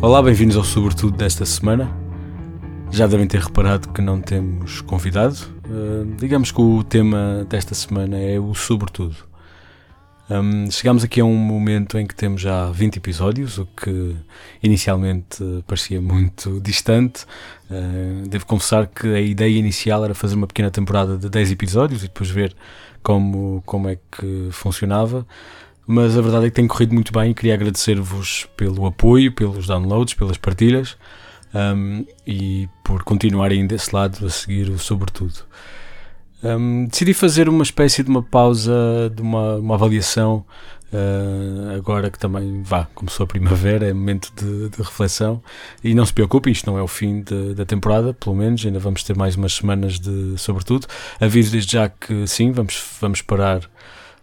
Olá, bem-vindos ao Sobretudo desta semana. Já devem ter reparado que não temos convidado. Uh, digamos que o tema desta semana é o Sobretudo. Um, chegamos aqui a um momento em que temos já 20 episódios, o que inicialmente parecia muito distante. Uh, devo confessar que a ideia inicial era fazer uma pequena temporada de 10 episódios e depois ver como, como é que funcionava mas a verdade é que tem corrido muito bem e queria agradecer-vos pelo apoio, pelos downloads, pelas partilhas um, e por continuarem desse lado a seguir o Sobretudo. Um, decidi fazer uma espécie de uma pausa, de uma, uma avaliação, uh, agora que também vá, começou a primavera, é momento de, de reflexão. E não se preocupem, isto não é o fim de, da temporada, pelo menos, ainda vamos ter mais umas semanas de sobretudo. Aviso desde já que sim, vamos, vamos parar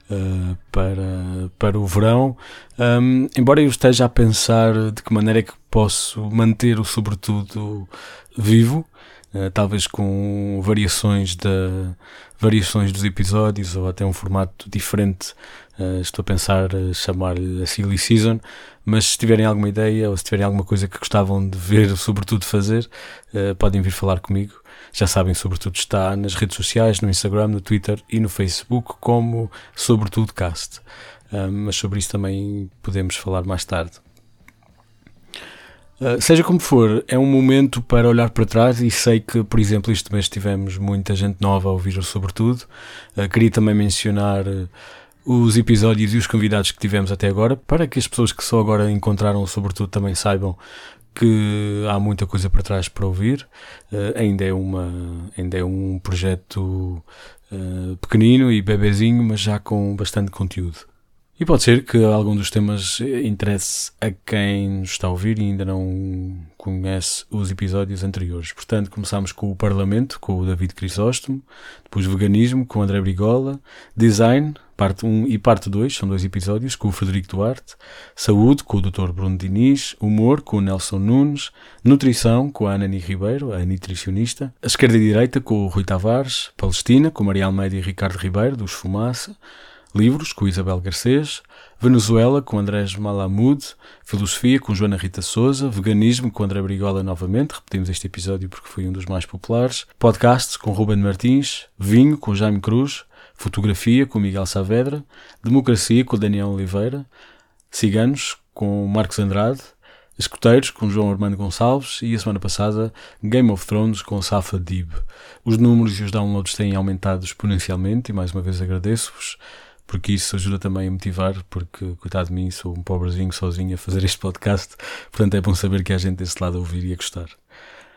uh, para, para o verão. Um, embora eu esteja a pensar de que maneira é que posso manter o sobretudo vivo, uh, talvez com variações, da, variações dos episódios ou até um formato diferente. Uh, estou a pensar chamar-lhe a Silly Season, mas se tiverem alguma ideia ou se tiverem alguma coisa que gostavam de ver, sobretudo fazer, podem vir falar comigo já sabem, sobretudo está nas redes sociais, no Instagram, no Twitter e no Facebook, como Sobretudo Cast. Uh, mas sobre isso também podemos falar mais tarde. Uh, seja como for, é um momento para olhar para trás e sei que, por exemplo, este mês tivemos muita gente nova a ouvir o Sobretudo. Uh, queria também mencionar os episódios e os convidados que tivemos até agora, para que as pessoas que só agora encontraram Sobretudo também saibam que há muita coisa para trás para ouvir. Uh, ainda, é uma, ainda é um projeto uh, pequenino e bebezinho, mas já com bastante conteúdo. E pode ser que algum dos temas interesse a quem nos está a ouvir e ainda não conhece os episódios anteriores. Portanto, começamos com o Parlamento, com o David Crisóstomo, depois Veganismo, com o André Brigola, Design, parte 1 e parte 2, são dois episódios, com o Frederico Duarte, Saúde, com o Dr. Bruno Diniz, Humor, com o Nelson Nunes, Nutrição, com a Anani Ribeiro, a nutricionista, a Esquerda e Direita, com o Rui Tavares, Palestina, com Maria Almeida e Ricardo Ribeiro, dos Fumaça, Livros, com Isabel Garcês, Venezuela, com Andrés Malamud, Filosofia, com Joana Rita Souza, Veganismo, com André Brigola novamente, repetimos este episódio porque foi um dos mais populares, Podcasts, com Ruben Martins, Vinho, com Jaime Cruz, Fotografia, com Miguel Saavedra, Democracia, com Daniel Oliveira, Ciganos, com Marcos Andrade, Escuteiros, com João Armando Gonçalves. E a semana passada Game of Thrones com Safa Dib. Os números e os downloads têm aumentado exponencialmente e mais uma vez agradeço-vos porque isso ajuda também a motivar, porque, coitado de mim, sou um pobrezinho sozinho a fazer este podcast, portanto é bom saber que há gente desse lado a ouvir e a gostar.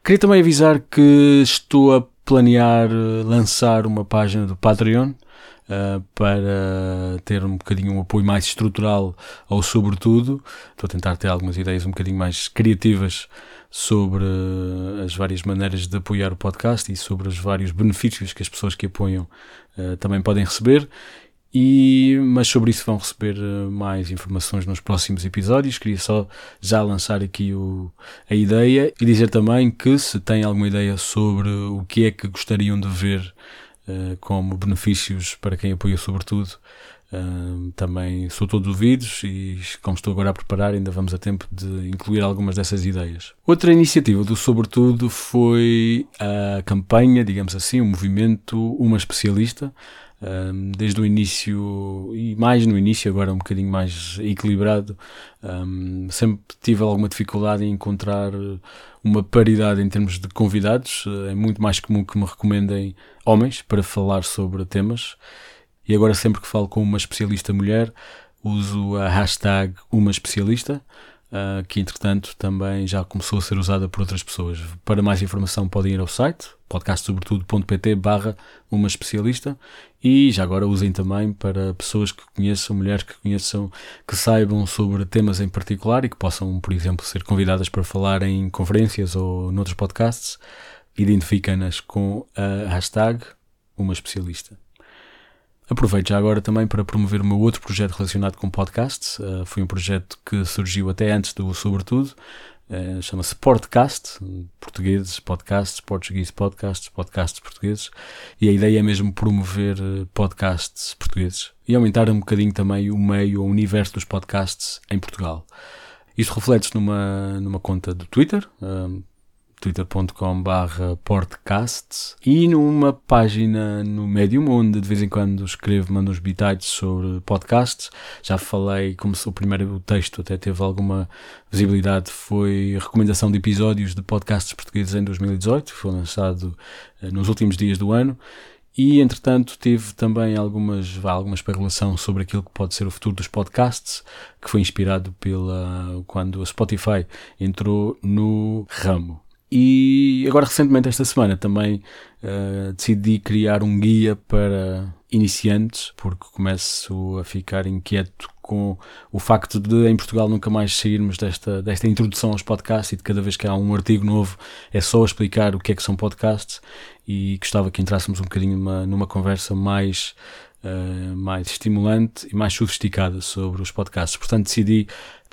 Queria também avisar que estou a planear eh, lançar uma página do Patreon uh, para ter um bocadinho um apoio mais estrutural ao sobretudo. Estou a tentar ter algumas ideias um bocadinho mais criativas sobre as várias maneiras de apoiar o podcast e sobre os vários benefícios que as pessoas que apoiam uh, também podem receber. E, mas sobre isso vão receber eh, mais informações nos próximos episódios. Queria só já lançar aqui o, a ideia e dizer também que se têm alguma ideia sobre o que é que gostariam de ver uh, como benefícios para quem apoia sobretudo, uh, também sou todo ouvidos e como estou agora a preparar ainda vamos a tempo de incluir algumas dessas ideias. Outra iniciativa do Sobretudo foi a campanha, digamos assim, o movimento Uma Especialista, um, desde o início e mais no início, agora um bocadinho mais equilibrado, um, sempre tive alguma dificuldade em encontrar uma paridade em termos de convidados. É muito mais comum que me recomendem homens para falar sobre temas. E agora, sempre que falo com uma especialista mulher, uso a hashtag uma especialista uh, que entretanto também já começou a ser usada por outras pessoas. Para mais informação podem ir ao site podcastsobretudo.pt barra uma especialista e já agora usem também para pessoas que conheçam, mulheres que conheçam, que saibam sobre temas em particular e que possam, por exemplo, ser convidadas para falar em conferências ou noutros podcasts, identifiquem-nas com a hashtag uma especialista. Aproveito já agora também para promover o meu outro projeto relacionado com podcasts. Uh, foi um projeto que surgiu até antes do Sobretudo. Uh, Chama-se Podcast, portugueses, podcasts, português podcasts, podcasts portugueses. E a ideia é mesmo promover eh, podcasts portugueses e aumentar um bocadinho também o meio, o universo dos podcasts em Portugal. Isto reflete-se numa, numa conta do Twitter, twitter.com podcasts e numa página no Medium onde de vez em quando escrevo, mando uns bitites sobre podcasts. Já falei, como se o primeiro texto até teve alguma visibilidade, foi recomendação de episódios de podcasts portugueses em 2018, foi lançado uh, nos últimos dias do ano. E, entretanto, tive também algumas, alguma especulação sobre aquilo que pode ser o futuro dos podcasts, que foi inspirado pela quando a Spotify entrou no ramo. E agora, recentemente, esta semana, também uh, decidi criar um guia para iniciantes, porque começo a ficar inquieto com o facto de em Portugal nunca mais sairmos desta, desta introdução aos podcasts e de cada vez que há um artigo novo é só explicar o que é que são podcasts e gostava que entrássemos um bocadinho numa, numa conversa mais, uh, mais estimulante e mais sofisticada sobre os podcasts. Portanto, decidi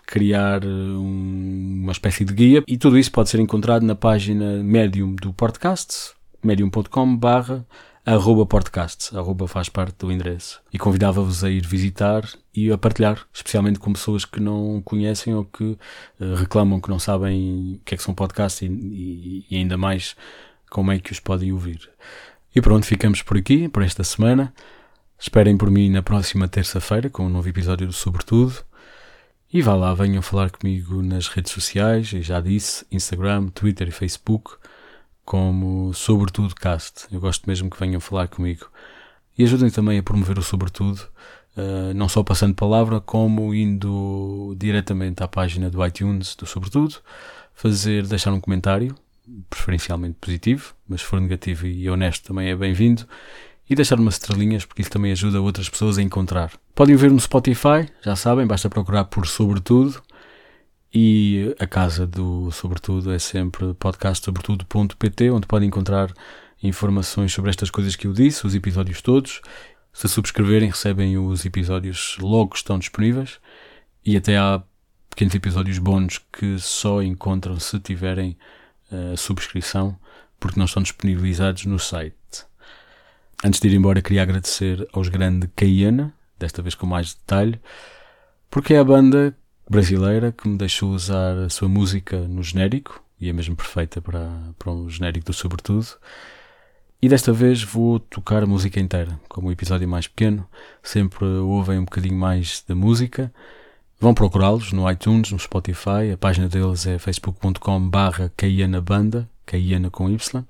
criar eh, um, uma espécie de guia e tudo isso pode ser encontrado na página Medium do podcast, medium.com barra arroba podcast, arroba faz parte do endereço. E convidava-vos a ir visitar e a partilhar, especialmente com pessoas que não conhecem ou que uh, reclamam que não sabem o que é que são podcasts e, e, e ainda mais como é que os podem ouvir. E pronto, ficamos por aqui, por esta semana. Esperem por mim na próxima terça-feira com um novo episódio do Sobretudo. E vá lá, venham falar comigo nas redes sociais, e já disse, Instagram, Twitter e Facebook, como Sobretudo Cast. Eu gosto mesmo que venham falar comigo. E ajudem também a promover o Sobretudo, uh, não só passando palavra, como indo diretamente à página do iTunes do Sobretudo, fazer, deixar um comentário, preferencialmente positivo, mas se for negativo e honesto também é bem-vindo, e deixar umas estrelinhas, porque isso também ajuda outras pessoas a encontrar. Podem ver no Spotify, já sabem, basta procurar por Sobretudo. E a casa do Sobretudo é sempre podcastsobretudo.pt, onde podem encontrar informações sobre estas coisas que eu disse, os episódios todos. Se subscreverem, recebem os episódios logo que estão disponíveis. E até há pequenos episódios bônus que só encontram se tiverem uh, subscrição, porque não estão disponibilizados no site. Antes de ir embora, queria agradecer aos grande Caiana, desta vez com mais detalhe, porque é a banda brasileira que me deixou usar a sua música no genérico, e é mesmo perfeita para, para um genérico do Sobretudo. E desta vez vou tocar a música inteira, como o episódio mais pequeno, sempre ouvem um bocadinho mais da música. Vão procurá-los no iTunes, no Spotify, a página deles é facebook.com barra Banda, Caiana com Y.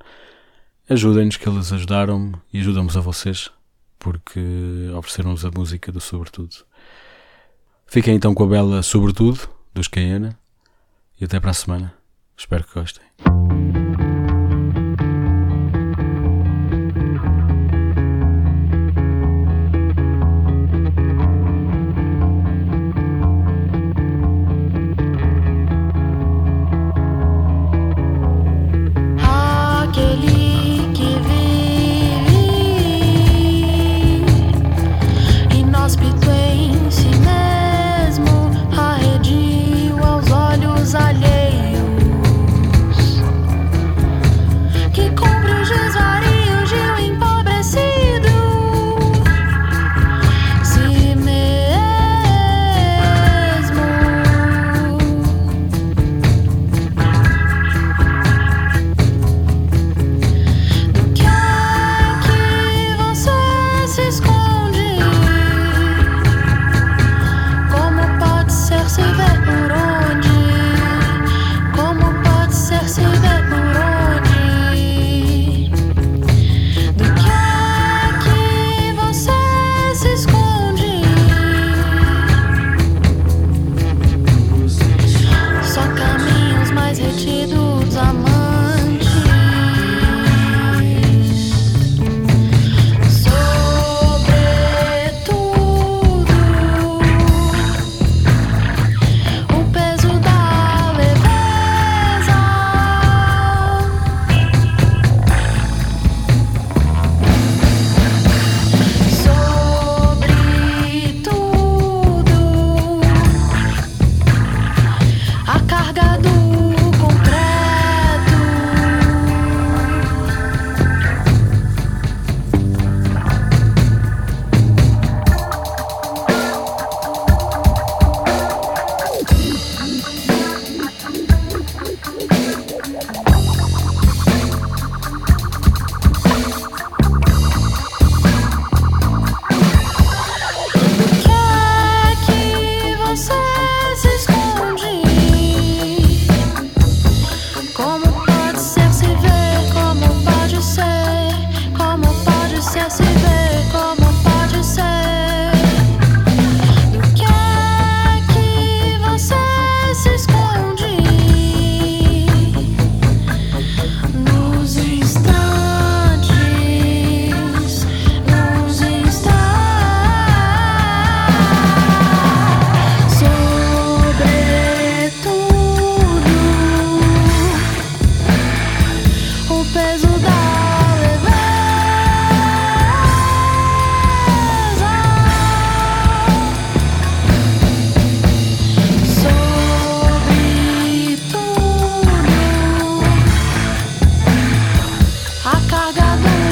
Ajudem-nos que eles ajudaram-me e ajudamos a vocês, porque ofereceram-nos a música do Sobretudo. Fiquem então com a bela Sobretudo, dos Caiana, e até para a semana. Espero que gostem. I got the